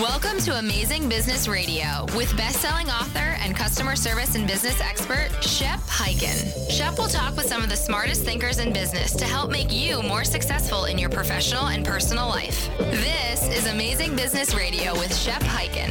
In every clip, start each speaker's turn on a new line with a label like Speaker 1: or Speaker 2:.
Speaker 1: Welcome to Amazing Business Radio with best-selling author and customer service and business expert Shep Hyken. Shep will talk with some of the smartest thinkers in business to help make you more successful in your professional and personal life. This is Amazing Business Radio with Shep Hyken.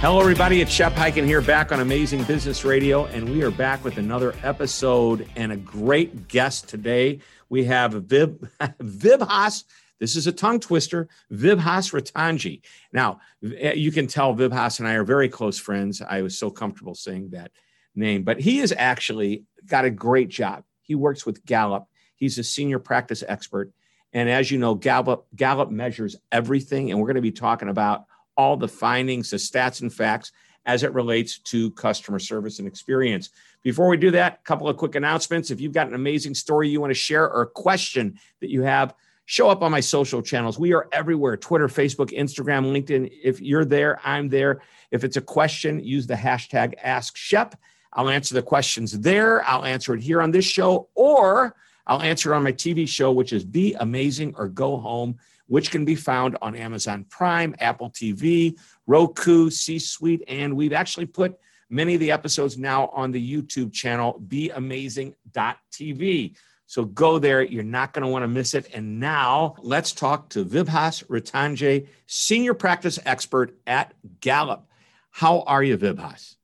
Speaker 2: Hello, everybody. It's Shep Hyken here, back on Amazing Business Radio, and we are back with another episode and a great guest today. We have Vib Vibhas this is a tongue twister, Vibhas Ratanjee. Now, eh, you can tell Vibhas and I are very close friends. I was so comfortable saying that name, but he has actually got a great job. He works with Gallup. He's a senior practice expert. And as you know, Gallup, Gallup measures everything. And we're going to be talking about all the findings, the stats and facts as it relates to customer service and experience. Before we do that, a couple of quick announcements. If you've got an amazing story you want to share or a question that you have, show up on my social channels. We are everywhere Twitter, Facebook, Instagram, LinkedIn. If you're there, I'm there. If it's a question, use the hashtag Ask Shep. I'll answer the questions there. I'll answer it here on this show, or I'll answer it on my TV show, which is Be Amazing or Go Home, which can be found on Amazon Prime, Apple TV, Roku, C Suite, and we've actually put many of the episodes now on the YouTube channel, beamazing.tv. So go there. You're not going to want to miss it. And now let's talk to Vibhas Ratanjee, senior practice expert at Gallup. How are you, Vibhas?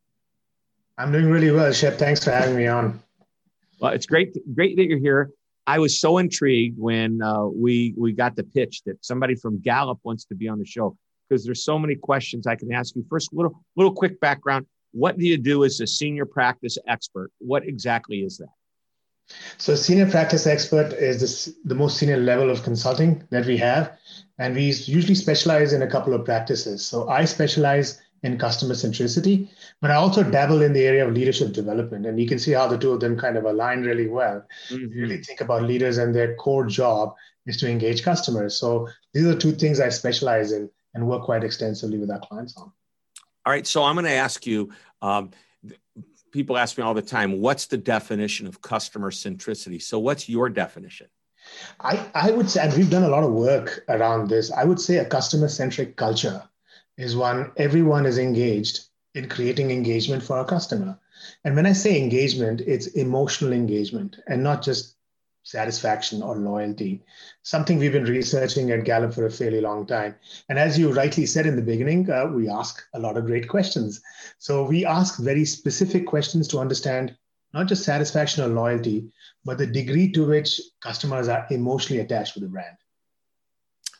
Speaker 3: I'm doing really well, Shep. Thanks for having me on.
Speaker 2: Well, it's great, great that you're here. I was so intrigued when uh, we we got the pitch that somebody from Gallup wants to be on the show because there's so many questions I can ask you. First, little little quick background. What do you do as a senior practice expert? What exactly is that?
Speaker 3: So, senior practice expert is this, the most senior level of consulting that we have. And we usually specialize in a couple of practices. So, I specialize in customer centricity, but I also dabble in the area of leadership development. And you can see how the two of them kind of align really well. Mm-hmm. really think about leaders and their core job is to engage customers. So, these are two things I specialize in and work quite extensively with our clients on.
Speaker 2: All right. So, I'm going to ask you. Um, people ask me all the time, what's the definition of customer centricity? So, what's your definition?
Speaker 3: I, I would say, and we've done a lot of work around this, I would say a customer centric culture is one everyone is engaged in creating engagement for our customer. And when I say engagement, it's emotional engagement and not just satisfaction or loyalty, something we've been researching at Gallup for a fairly long time. And as you rightly said in the beginning, uh, we ask a lot of great questions. So we ask very specific questions to understand not just satisfaction or loyalty, but the degree to which customers are emotionally attached to the brand.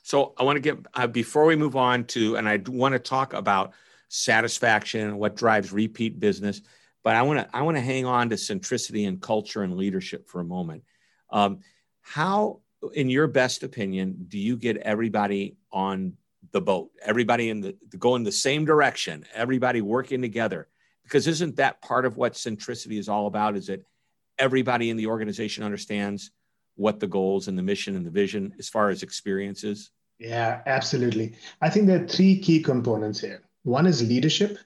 Speaker 2: So I want to get, uh, before we move on to, and I want to talk about satisfaction, what drives repeat business, but I want to, I want to hang on to centricity and culture and leadership for a moment um, how, in your best opinion, do you get everybody on the boat, everybody in the going in the same direction, everybody working together? Because isn't that part of what centricity is all about? Is that everybody in the organization understands what the goals and the mission and the vision as far as experiences?
Speaker 3: Yeah, absolutely. I think there are three key components here. One is leadership,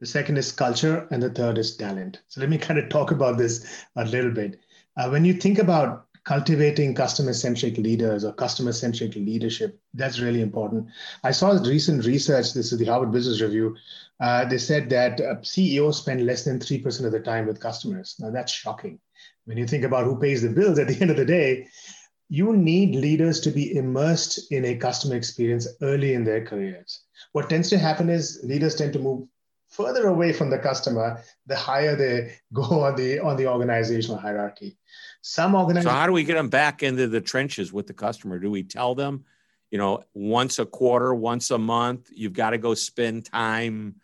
Speaker 3: the second is culture, and the third is talent. So let me kind of talk about this a little bit. Uh, when you think about cultivating customer centric leaders or customer centric leadership. That's really important. I saw recent research, this is the Harvard Business Review. Uh, they said that uh, CEOs spend less than 3% of the time with customers. Now, that's shocking. When you think about who pays the bills at the end of the day, you need leaders to be immersed in a customer experience early in their careers. What tends to happen is leaders tend to move further away from the customer the higher they go on the on the organizational hierarchy some organizations.
Speaker 2: So how do we get them back into the trenches with the customer? Do we tell them, you know, once a quarter, once a month, you've got to go spend time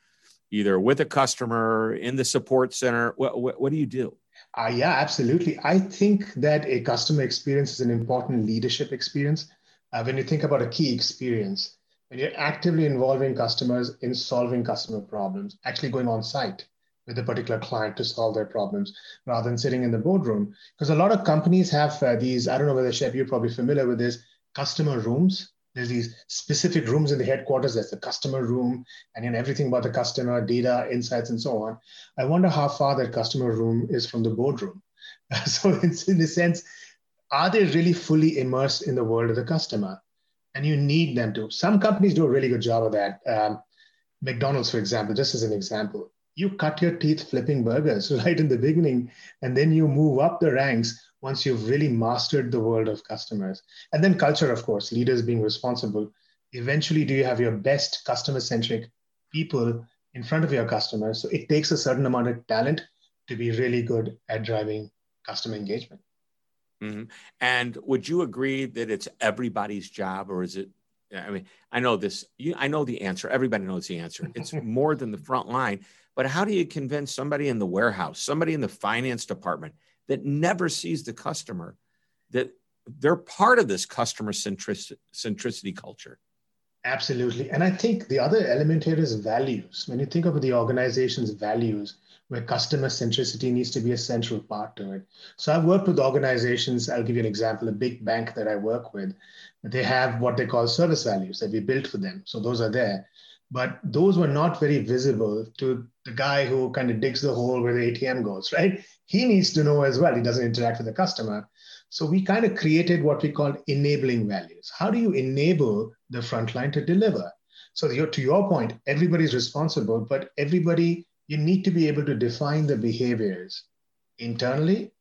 Speaker 2: either with a customer in the support center? What, what, what do you do?
Speaker 3: Uh, yeah, absolutely. I think that a customer experience is an important leadership experience. Uh, when you think about a key experience, when you're actively involving customers in solving customer problems, actually going on site, with a particular client to solve their problems rather than sitting in the boardroom. Because a lot of companies have uh, these, I don't know whether Shep, you're probably familiar with this, customer rooms. There's these specific rooms in the headquarters. There's the customer room, and then everything about the customer, data, insights, and so on. I wonder how far that customer room is from the boardroom. so, it's in a sense, are they really fully immersed in the world of the customer? and you need them to. Some companies do a really good job of that. Um, McDonald's, for example, just as an example, you cut your teeth flipping burgers right in the beginning, and then you move up the ranks once you've really mastered the world of customers. And then culture, of course, leaders being responsible. Eventually, do you have your best customer centric people in front of your customers? So it takes a certain amount of talent to be really good at driving customer engagement.
Speaker 2: Mm-hmm. And would you agree that it's everybody's job, or is it? I mean, I know this. You, I know the answer. Everybody knows the answer. It's more than the front line. But how do you convince somebody in the warehouse, somebody in the finance department that never sees the customer that they're part of this customer centric, centricity culture?
Speaker 3: Absolutely. And I think the other element here is values. When you think of the organization's values, where customer centricity needs to be a central part to it. So I've worked with organizations, I'll give you an example, a big bank that I work with, they have what they call service values that we built for them. So those are there. But those were not very visible to the guy who kind of digs the hole where the ATM goes, right? He needs to know as well. He doesn't interact with the customer. So we kind of created what we call enabling values. How do you enable the frontline to deliver? So to your point, everybody's responsible, but everybody you need to be able to define the behaviors internally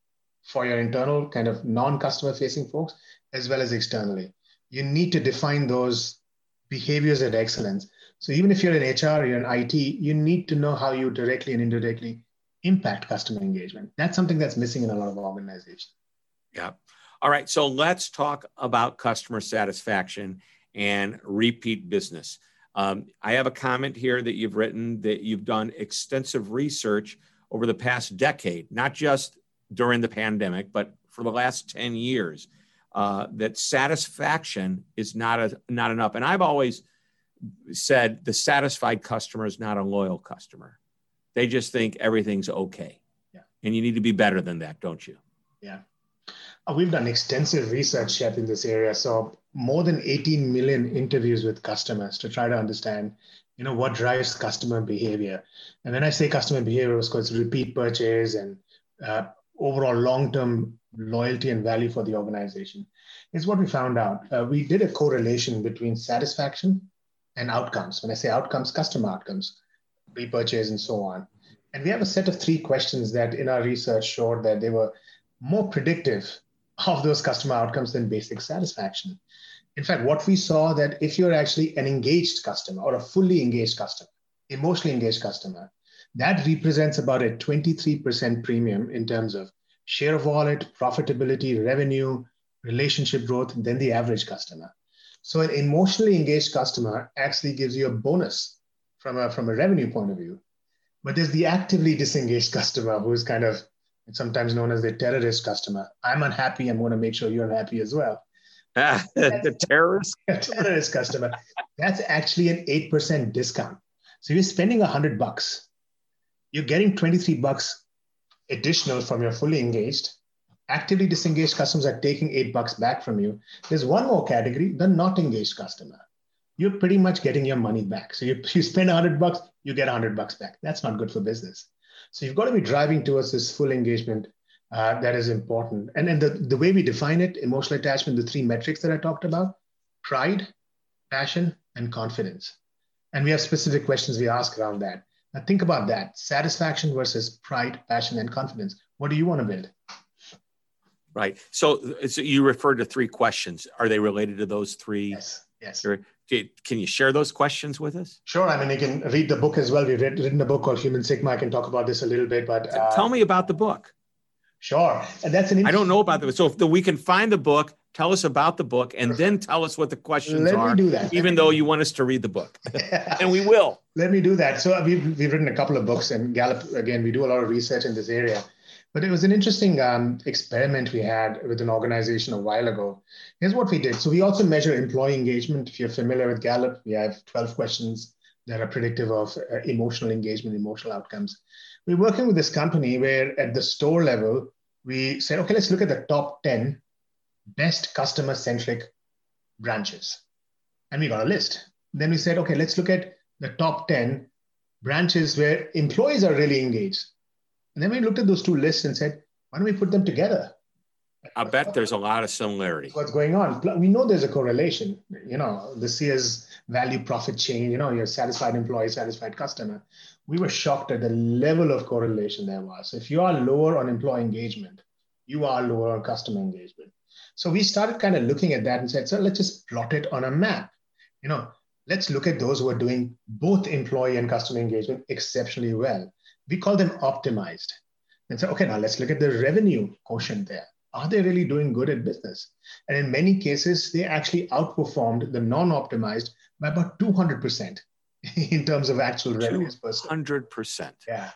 Speaker 3: for your internal kind of non-customer facing folks as well as externally you need to define those behaviors at excellence so even if you're in hr you're in it you need to know how you directly and indirectly impact customer engagement. That's something that's missing in a lot of organizations.
Speaker 2: Yeah. All right. So let's talk about customer satisfaction and repeat business. Um, I have a comment here that you've written that you've done extensive research over the past decade, not just during the pandemic, but for the last 10 years, uh, that satisfaction is not, a, not enough. And I've always said the satisfied customer is not a loyal customer. They just think everything's okay. Yeah. And you need to be better than that, don't you?
Speaker 3: Yeah. Uh, we've done extensive research, Shep, in this area. So more than 18 million interviews with customers to try to understand, you know, what drives customer behavior. And when I say customer behavior, of course, repeat purchase and uh, overall long-term loyalty and value for the organization. Is what we found out. Uh, we did a correlation between satisfaction and outcomes. When I say outcomes, customer outcomes, repurchase, and so on. And we have a set of three questions that in our research showed that they were more predictive of those customer outcomes than basic satisfaction. In fact, what we saw that if you're actually an engaged customer or a fully engaged customer, emotionally engaged customer, that represents about a 23% premium in terms of share of wallet, profitability, revenue, relationship growth than the average customer. So an emotionally engaged customer actually gives you a bonus from a, from a revenue point of view. But there's the actively disengaged customer who's kind of sometimes known as the terrorist customer. I'm unhappy. I'm going to make sure you're unhappy as well.
Speaker 2: Ah, the terrorist
Speaker 3: terrorist customer. That's actually an eight percent discount. So you're spending a hundred bucks. You're getting 23 bucks additional from your fully engaged. Actively disengaged customers are taking eight bucks back from you. There's one more category, the not engaged customer. You're pretty much getting your money back. So you, you spend a hundred bucks, you get a hundred bucks back. That's not good for business. So you've got to be driving towards this full engagement uh, that is important. And then the, the way we define it, emotional attachment, the three metrics that I talked about, pride, passion, and confidence. And we have specific questions we ask around that. Now think about that, satisfaction versus pride, passion, and confidence. What do you want to build?
Speaker 2: Right. So, so you referred to three questions. Are they related to those three?
Speaker 3: Yes. Yes.
Speaker 2: Can you share those questions with us?
Speaker 3: Sure. I mean, you can read the book as well. We've read, written a book called Human Sigma. I can talk about this a little bit, but
Speaker 2: uh, tell me about the book.
Speaker 3: Sure. And that's an.
Speaker 2: I don't know about the So if the, we can find the book, tell us about the book, and then tell us what the questions
Speaker 3: Let
Speaker 2: are.
Speaker 3: Let me do that.
Speaker 2: Even though you want us to read the book, and we will.
Speaker 3: Let me do that. So we've we've written a couple of books, and Gallup again. We do a lot of research in this area. But it was an interesting um, experiment we had with an organization a while ago. Here's what we did. So we also measure employee engagement. If you're familiar with Gallup, we have 12 questions that are predictive of uh, emotional engagement, emotional outcomes. We're working with this company where at the store level, we said, okay, let's look at the top 10 best customer centric branches. And we got a list. Then we said, okay, let's look at the top 10 branches where employees are really engaged. And then we looked at those two lists and said, why don't we put them together?
Speaker 2: I bet there's a lot of similarity.
Speaker 3: What's going on? We know there's a correlation. You know, the Sears value profit chain. You know, your satisfied employee, satisfied customer. We were shocked at the level of correlation there was. So If you are lower on employee engagement, you are lower on customer engagement. So we started kind of looking at that and said, so let's just plot it on a map. You know, let's look at those who are doing both employee and customer engagement exceptionally well. We call them optimized. And say, okay, now let's look at the revenue quotient there. Are they really doing good at business? And in many cases, they actually outperformed the non-optimized by about 200% in terms of actual revenues per
Speaker 2: 100%.
Speaker 3: Yeah.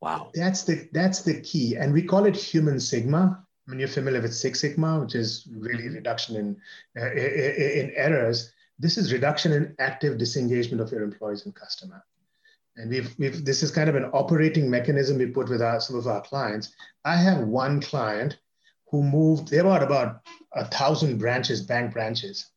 Speaker 2: Wow.
Speaker 3: That's the that's the key. And we call it human sigma. I mean, you're familiar with Six Sigma, which is really reduction in, uh, in errors. This is reduction in active disengagement of your employees and customer. And we've, we've this is kind of an operating mechanism we put with our, some of our clients. I have one client who moved, they were about a thousand branches, bank branches.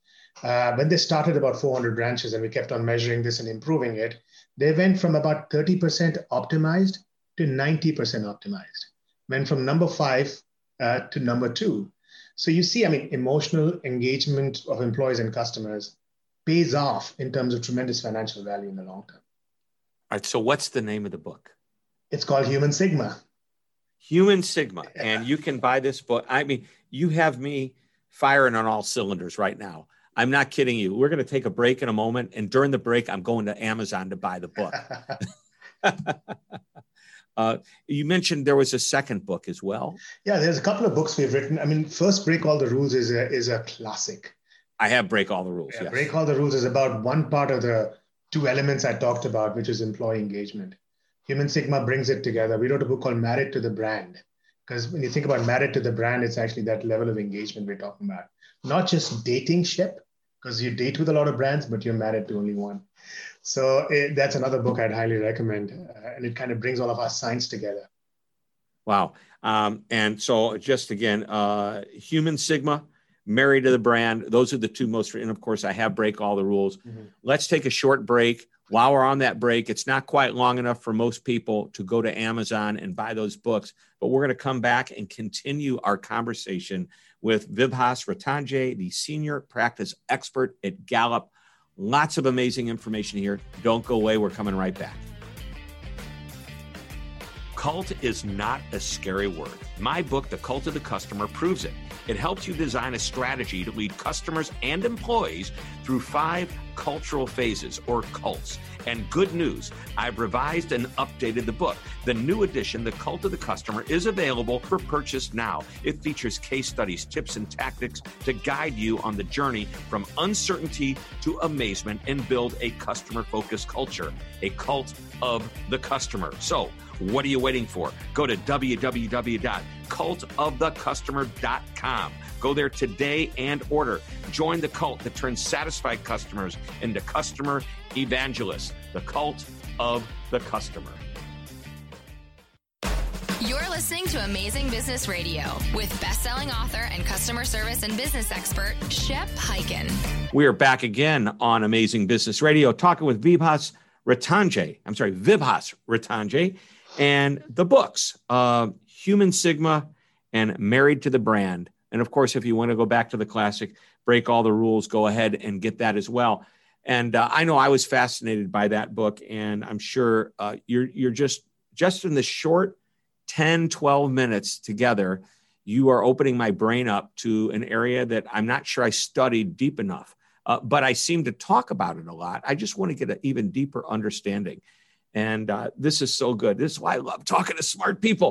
Speaker 3: Uh, when they started about 400 branches and we kept on measuring this and improving it, they went from about 30% optimized to 90% optimized. Went from number five uh, to number two. So you see, I mean, emotional engagement of employees and customers pays off in terms of tremendous financial value in the long term.
Speaker 2: All right. So what's the name of the book?
Speaker 3: It's called Human Sigma.
Speaker 2: Human Sigma. Yeah. And you can buy this book. I mean, you have me firing on all cylinders right now. I'm not kidding you. We're going to take a break in a moment. And during the break, I'm going to Amazon to buy the book. uh, you mentioned there was a second book as well.
Speaker 3: Yeah, there's a couple of books we've written. I mean, first, Break All the Rules is a, is a classic.
Speaker 2: I have Break All the Rules. Yeah,
Speaker 3: yes. Break All the Rules is about one part of the two elements I talked about, which is employee engagement. Human Sigma brings it together. We wrote a book called Married to the Brand. Because when you think about married to the brand, it's actually that level of engagement we're talking about. Not just dating ship, because you date with a lot of brands, but you're married to only one. So it, that's another book I'd highly recommend. Uh, and it kind of brings all of our science together.
Speaker 2: Wow. Um, and so just again, uh, Human Sigma, married to the brand. Those are the two most, and of course, I have break all the rules. Mm-hmm. Let's take a short break. While we're on that break, it's not quite long enough for most people to go to Amazon and buy those books, but we're going to come back and continue our conversation with Vibhas Ratanjay, the senior practice expert at Gallup. Lots of amazing information here. Don't go away. We're coming right back. Cult is not a scary word. My book, The Cult of the Customer, proves it. It helps you design a strategy to lead customers and employees through five cultural phases or cults. And good news, I've revised and updated the book. The new edition, The Cult of the Customer, is available for purchase now. It features case studies, tips, and tactics to guide you on the journey from uncertainty to amazement and build a customer focused culture, a cult of the customer. So, what are you waiting for? Go to www.cultofthecustomer.com. Go there today and order. Join the cult that turns satisfied customers into customer evangelists, the cult of the customer.
Speaker 1: You're listening to Amazing Business Radio with best-selling author and customer service and business expert Shep Hyken.
Speaker 2: We are back again on Amazing Business Radio, talking with Vibhas Ratanjay. I'm sorry, Vibhas Ratanjay and the books, uh, Human Sigma and Married to the Brand. And of course, if you want to go back to the classic, break all the rules, go ahead and get that as well. And uh, I know I was fascinated by that book, and I'm sure uh, you're you're just just in the short 10, 12 minutes together, you are opening my brain up to an area that I'm not sure I studied deep enough. Uh, but I seem to talk about it a lot. I just want to get an even deeper understanding. And uh, this is so good. This is why I love talking to smart people.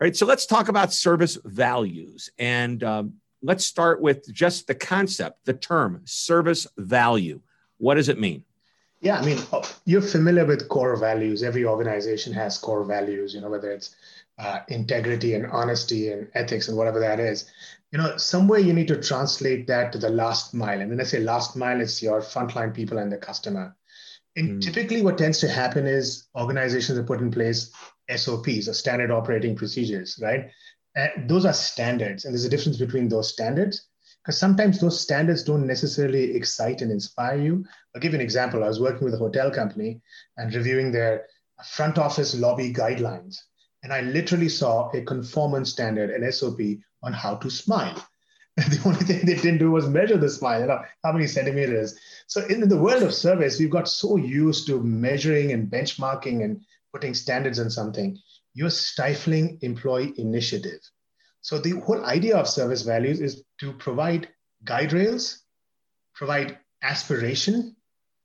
Speaker 2: All right, so let's talk about service values. And um, let's start with just the concept, the term service value. What does it mean?
Speaker 3: Yeah, I mean, oh, you're familiar with core values. Every organization has core values, you know, whether it's uh, integrity and honesty and ethics and whatever that is. You know, somewhere you need to translate that to the last mile. And when I say last mile, it's your frontline people and the customer. And mm. typically, what tends to happen is organizations have put in place SOPs or standard operating procedures, right? And those are standards, and there's a difference between those standards because sometimes those standards don't necessarily excite and inspire you. I'll give you an example. I was working with a hotel company and reviewing their front office lobby guidelines. and I literally saw a conformance standard, an SOP on how to smile. the only thing they didn't do was measure the smile, you know, how many centimeters. So in the world of service, we've got so used to measuring and benchmarking and putting standards on something. You're stifling employee initiative. So the whole idea of service values is to provide guide rails, provide aspiration,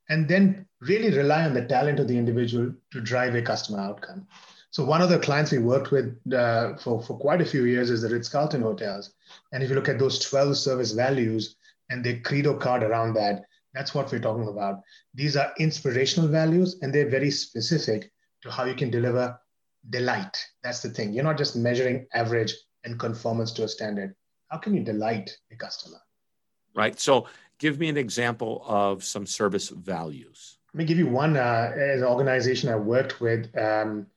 Speaker 3: and then really rely on the talent of the individual to drive a customer outcome. So one of the clients we worked with uh, for, for quite a few years is the Ritz-Carlton hotels. And if you look at those 12 service values and the credo card around that, that's what we're talking about. These are inspirational values and they're very specific to how you can deliver delight. That's the thing. You're not just measuring average and conformance to a standard. How can you delight a customer?
Speaker 2: Right. So give me an example of some service values.
Speaker 3: Let me give you one uh, as an organization I worked with. Um,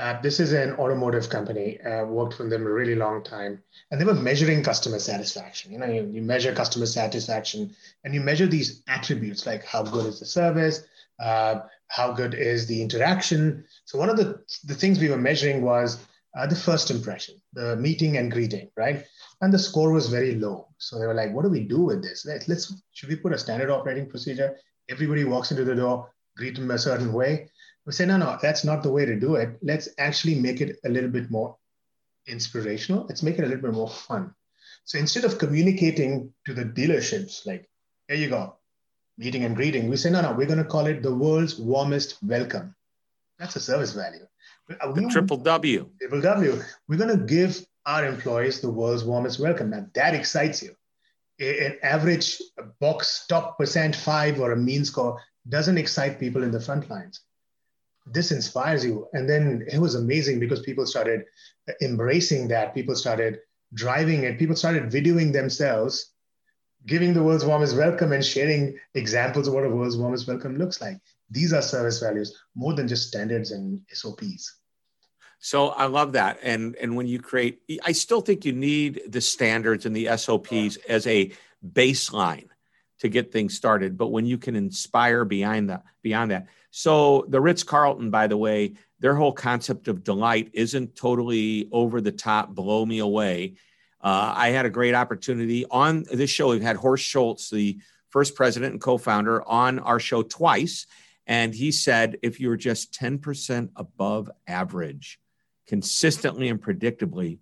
Speaker 3: uh, this is an automotive company. Uh, worked with them a really long time, and they were measuring customer satisfaction. You know, you, you, measure customer satisfaction, and you measure these attributes like how good is the service, uh, how good is the interaction. So one of the the things we were measuring was uh, the first impression, the meeting and greeting, right? And the score was very low. So they were like, "What do we do with this? Let's, let's should we put a standard operating procedure? Everybody walks into the door, greet them a certain way." We say, no, no, that's not the way to do it. Let's actually make it a little bit more inspirational. Let's make it a little bit more fun. So instead of communicating to the dealerships, like, here you go, meeting and greeting, we say, no, no, we're going to call it the world's warmest welcome. That's a service value.
Speaker 2: Uh, the triple W.
Speaker 3: Triple W. We're going to give our employees the world's warmest welcome. Now that excites you. An average box top percent five or a mean score doesn't excite people in the front lines this inspires you. And then it was amazing because people started embracing that. People started driving it. People started videoing themselves, giving the world's warmest welcome and sharing examples of what a world's warmest welcome looks like. These are service values more than just standards and SOPs.
Speaker 2: So I love that. And and when you create, I still think you need the standards and the SOPs as a baseline to get things started. But when you can inspire behind that, beyond that, so the Ritz Carlton, by the way, their whole concept of delight isn't totally over the top, blow me away. Uh, I had a great opportunity on this show. We've had Horst Schulze, the first president and co-founder, on our show twice, and he said if you're just 10% above average, consistently and predictably,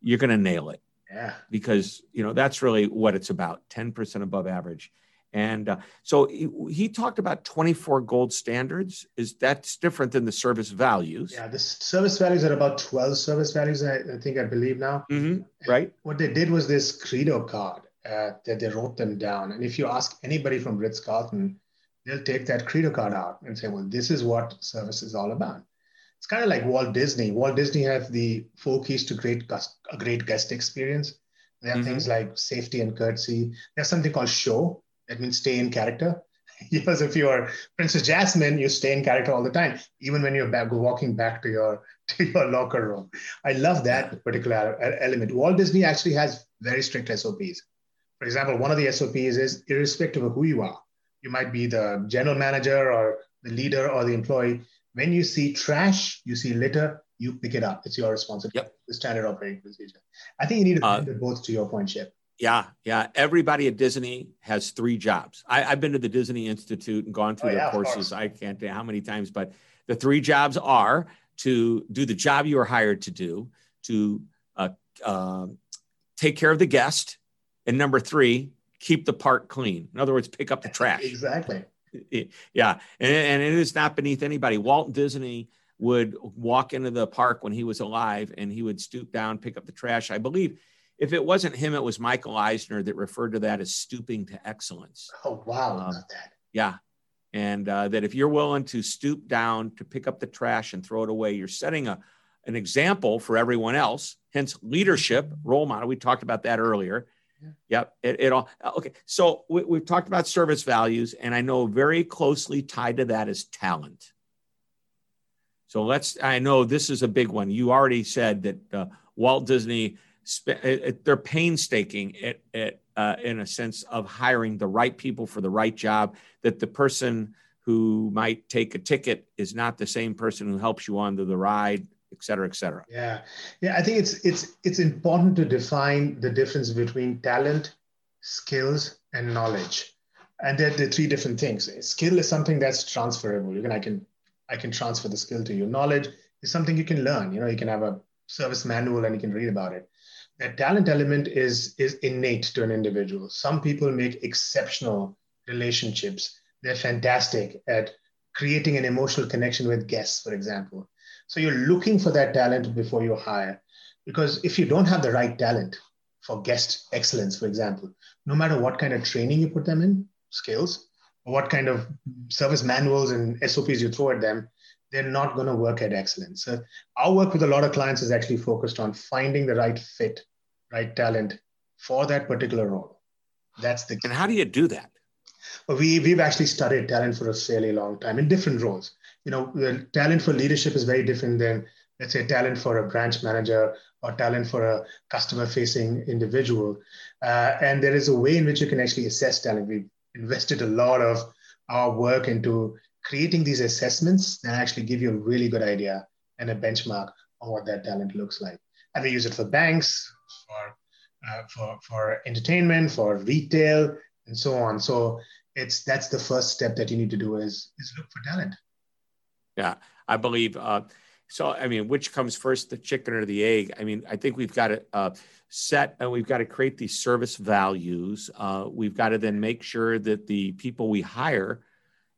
Speaker 2: you're going to nail it.
Speaker 3: Yeah.
Speaker 2: Because you know that's really what it's about. 10% above average. And uh, so he, he, talked about 24 gold standards. Is that's different than the service values?
Speaker 3: Yeah, the service values are about 12 service values, I, I think I believe now.
Speaker 2: Mm-hmm. Right.
Speaker 3: What they did was this Credo card uh, that they wrote them down. And if you ask anybody from Ritz Carlton, they'll take that Credo card out and say, well, this is what service is all about. It's kind of like Walt Disney. Walt Disney has the four keys to great a great guest experience. There are mm-hmm. things like safety and courtesy. There's something called show that means stay in character. because if you're Princess Jasmine, you stay in character all the time, even when you're back, walking back to your to your locker room. I love that particular element. Walt Disney actually has very strict SOPs. For example, one of the SOPs is irrespective of who you are, you might be the general manager or the leader or the employee. When you see trash, you see litter, you pick it up. It's your responsibility. Yep. The standard operating procedure. I think you need to uh, both to your point, Shep.
Speaker 2: Yeah, yeah. Everybody at Disney has three jobs. I, have been to the Disney Institute and gone through oh, their yeah, courses. I can't tell you how many times, but the three jobs are to do the job you are hired to do, to uh, uh, take care of the guest, and number three, keep the park clean. In other words, pick up the trash.
Speaker 3: exactly.
Speaker 2: Yeah, and, and it is not beneath anybody. Walt Disney would walk into the park when he was alive, and he would stoop down, pick up the trash. I believe if it wasn't him, it was Michael Eisner that referred to that as stooping to excellence.
Speaker 3: Oh, wow. Um, that.
Speaker 2: Yeah. And uh, that if you're willing to stoop down to pick up the trash and throw it away, you're setting a, an example for everyone else. Hence, leadership, role model. We talked about that earlier. Yeah. Yep. It, it, all okay. So we, we've talked about service values, and I know very closely tied to that is talent. So let's. I know this is a big one. You already said that uh, Walt Disney they're painstaking at, at, uh, in a sense of hiring the right people for the right job that the person who might take a ticket is not the same person who helps you onto the ride et cetera, et cetera.
Speaker 3: Yeah, yeah. I think it's it's it's important to define the difference between talent, skills, and knowledge, and they're, they're three different things. Skill is something that's transferable. You can I can I can transfer the skill to you. Knowledge is something you can learn. You know, you can have a service manual and you can read about it. The talent element is is innate to an individual. Some people make exceptional relationships. They're fantastic at creating an emotional connection with guests, for example. So you're looking for that talent before you hire. Because if you don't have the right talent for guest excellence, for example, no matter what kind of training you put them in, skills, or what kind of service manuals and SOPs you throw at them, they're not going to work at excellence. So our work with a lot of clients is actually focused on finding the right fit, right talent for that particular role. That's the
Speaker 2: key. And how do you do that?
Speaker 3: Well, we, we've actually studied talent for a fairly long time in different roles. You know, talent for leadership is very different than, let's say, talent for a branch manager or talent for a customer facing individual. Uh, and there is a way in which you can actually assess talent. We've invested a lot of our work into creating these assessments that actually give you a really good idea and a benchmark on what that talent looks like. And we use it for banks, for uh, for for entertainment, for retail, and so on. So it's that's the first step that you need to do is is look for talent.
Speaker 2: Yeah, I believe. Uh, so I mean, which comes first, the chicken or the egg? I mean, I think we've got to uh, set and we've got to create these service values. Uh, we've got to then make sure that the people we hire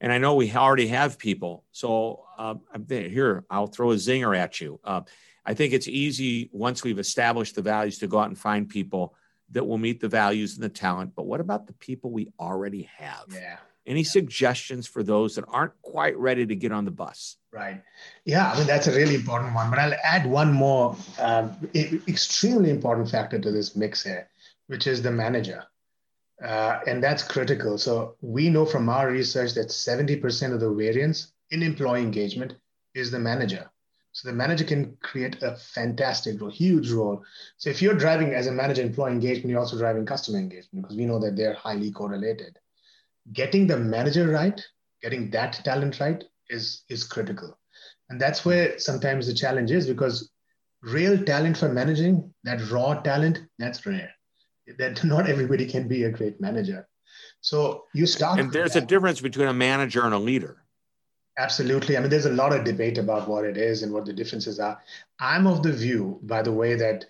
Speaker 2: and I know we already have people. So uh, here, I'll throw a zinger at you. Uh, I think it's easy once we've established the values to go out and find people that will meet the values and the talent. But what about the people we already have?
Speaker 3: Yeah.
Speaker 2: Any yeah. suggestions for those that aren't quite ready to get on the bus?
Speaker 3: Right. Yeah, I mean, that's a really important one. But I'll add one more um, extremely important factor to this mix here, which is the manager. Uh, and that's critical. So we know from our research that 70% of the variance in employee engagement is the manager. So the manager can create a fantastic role, huge role. So if you're driving as a manager employee engagement, you're also driving customer engagement because we know that they're highly correlated. Getting the manager right, getting that talent right is, is critical. And that's where sometimes the challenge is because real talent for managing, that raw talent, that's rare that not everybody can be a great manager. So you start.
Speaker 2: And there's a difference between a manager and a leader.
Speaker 3: Absolutely. I mean, there's a lot of debate about what it is and what the differences are. I'm of the view, by the way, that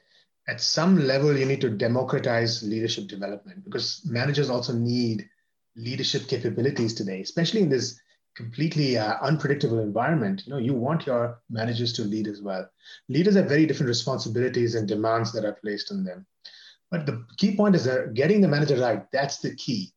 Speaker 3: at some level you need to democratize leadership development because managers also need leadership capabilities today, especially in this completely uh, unpredictable environment. You know, you want your managers to lead as well. Leaders have very different responsibilities and demands that are placed on them. But the key point is that getting the manager right, that's the key.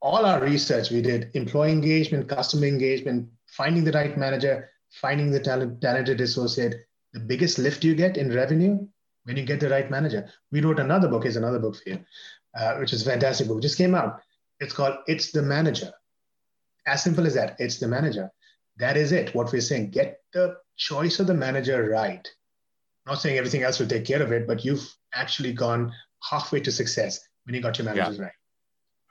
Speaker 3: All our research we did, employee engagement, customer engagement, finding the right manager, finding the talent, talented associate, the biggest lift you get in revenue when you get the right manager. We wrote another book, is another book for you, uh, which is fantastic book, just came out. It's called It's the Manager. As simple as that, it's the manager. That is it. What we're saying, get the choice of the manager right. not saying everything else will take care of it, but you've actually gone halfway to success when you got your managers yeah. right.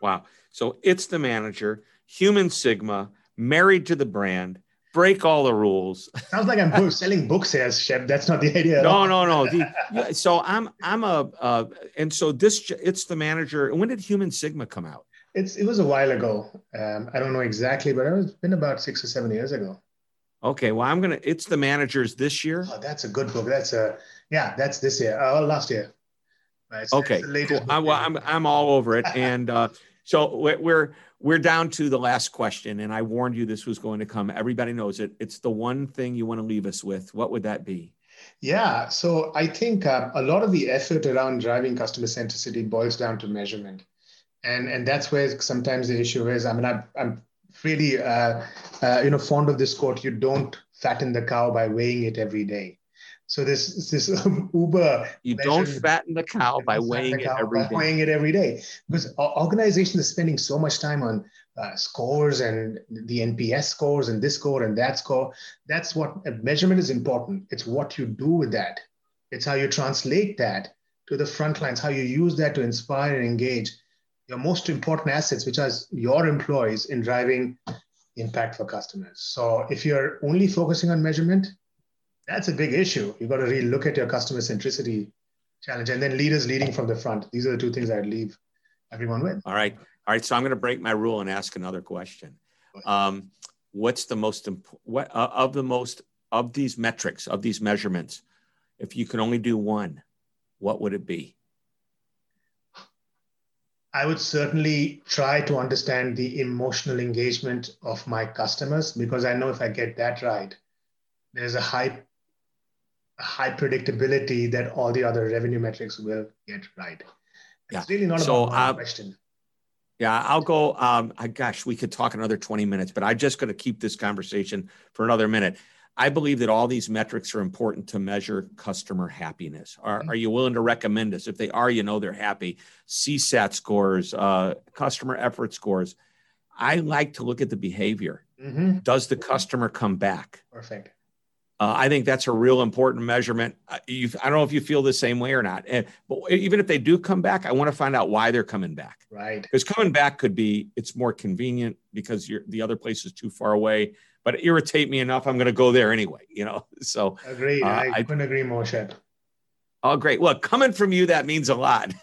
Speaker 2: Wow. So it's the manager, human Sigma, married to the brand, break all the rules.
Speaker 3: Sounds like I'm selling books here, Shep. That's not the idea.
Speaker 2: No, no, no. The, so I'm, I'm a, uh, and so this, it's the manager. When did Human Sigma come out?
Speaker 3: It's, it was a while ago. Um, I don't know exactly, but it's been about six or seven years ago.
Speaker 2: Okay, well, I'm gonna. It's the managers this year.
Speaker 3: Oh, that's a good book. That's a yeah. That's this year. Uh, last year.
Speaker 2: It's, okay, it's cool. I, well, I'm I'm all over it, and uh, so we're we're down to the last question, and I warned you this was going to come. Everybody knows it. It's the one thing you want to leave us with. What would that be?
Speaker 3: Yeah, so I think uh, a lot of the effort around driving customer centricity boils down to measurement, and and that's where sometimes the issue is. I mean, I'm I'm really uh, uh, you know fond of this quote: "You don't fatten the cow by weighing it every day." So this this Uber.
Speaker 2: You don't fatten the cow by weighing it every day.
Speaker 3: Weighing it every day because organizations are spending so much time on uh, scores and the NPS scores and this score and that score. That's what measurement is important. It's what you do with that. It's how you translate that to the front lines, how you use that to inspire and engage your most important assets, which are your employees in driving impact for customers. So if you're only focusing on measurement, That's a big issue. You've got to really look at your customer centricity challenge and then leaders leading from the front. These are the two things I'd leave everyone with.
Speaker 2: All right. All right. So I'm going to break my rule and ask another question. Um, what's the most important, what uh, of the most, of these metrics, of these measurements, if you can only do one, what would it be?
Speaker 3: I would certainly try to understand the emotional engagement of my customers because I know if I get that right, there's a high high predictability that all the other revenue metrics will get right. It's yeah. really not so, about one uh, question.
Speaker 2: Yeah, I'll go. Um, I, gosh, we could talk another 20 minutes, but I'm just going to keep this conversation for another minute. I believe that all these metrics are important to measure customer happiness. Are, mm-hmm. are you willing to recommend us? If they are, you know they're happy. CSAT scores, uh, customer effort scores. I like to look at the behavior. Mm-hmm. Does the customer come back?
Speaker 3: Perfect.
Speaker 2: Uh, I think that's a real important measurement. Uh, I don't know if you feel the same way or not. And, but even if they do come back, I want to find out why they're coming back.
Speaker 3: Right.
Speaker 2: Because coming back could be it's more convenient because you're, the other place is too far away but irritate me enough. I'm going to go there anyway, you know? So
Speaker 3: agreed. Uh, I, I couldn't agree more, Shep.
Speaker 2: Oh, great. Well, coming from you, that means a lot.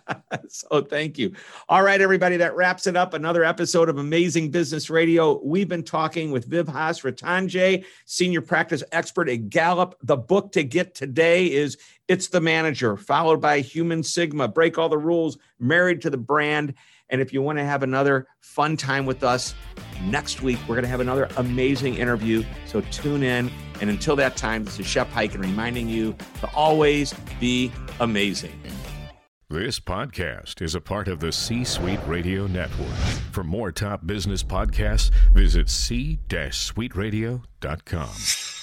Speaker 2: so thank you. All right, everybody, that wraps it up. Another episode of Amazing Business Radio. We've been talking with Vibhas Ratanjay, senior practice expert at Gallup. The book to get today is It's the Manager, followed by Human Sigma, Break All the Rules, Married to the Brand. And if you want to have another fun time with us next week, we're going to have another amazing interview. So tune in. And until that time, this is Shep Hyken reminding you to always be amazing.
Speaker 4: This podcast is a part of the C Suite Radio Network. For more top business podcasts, visit c-suiteradio.com.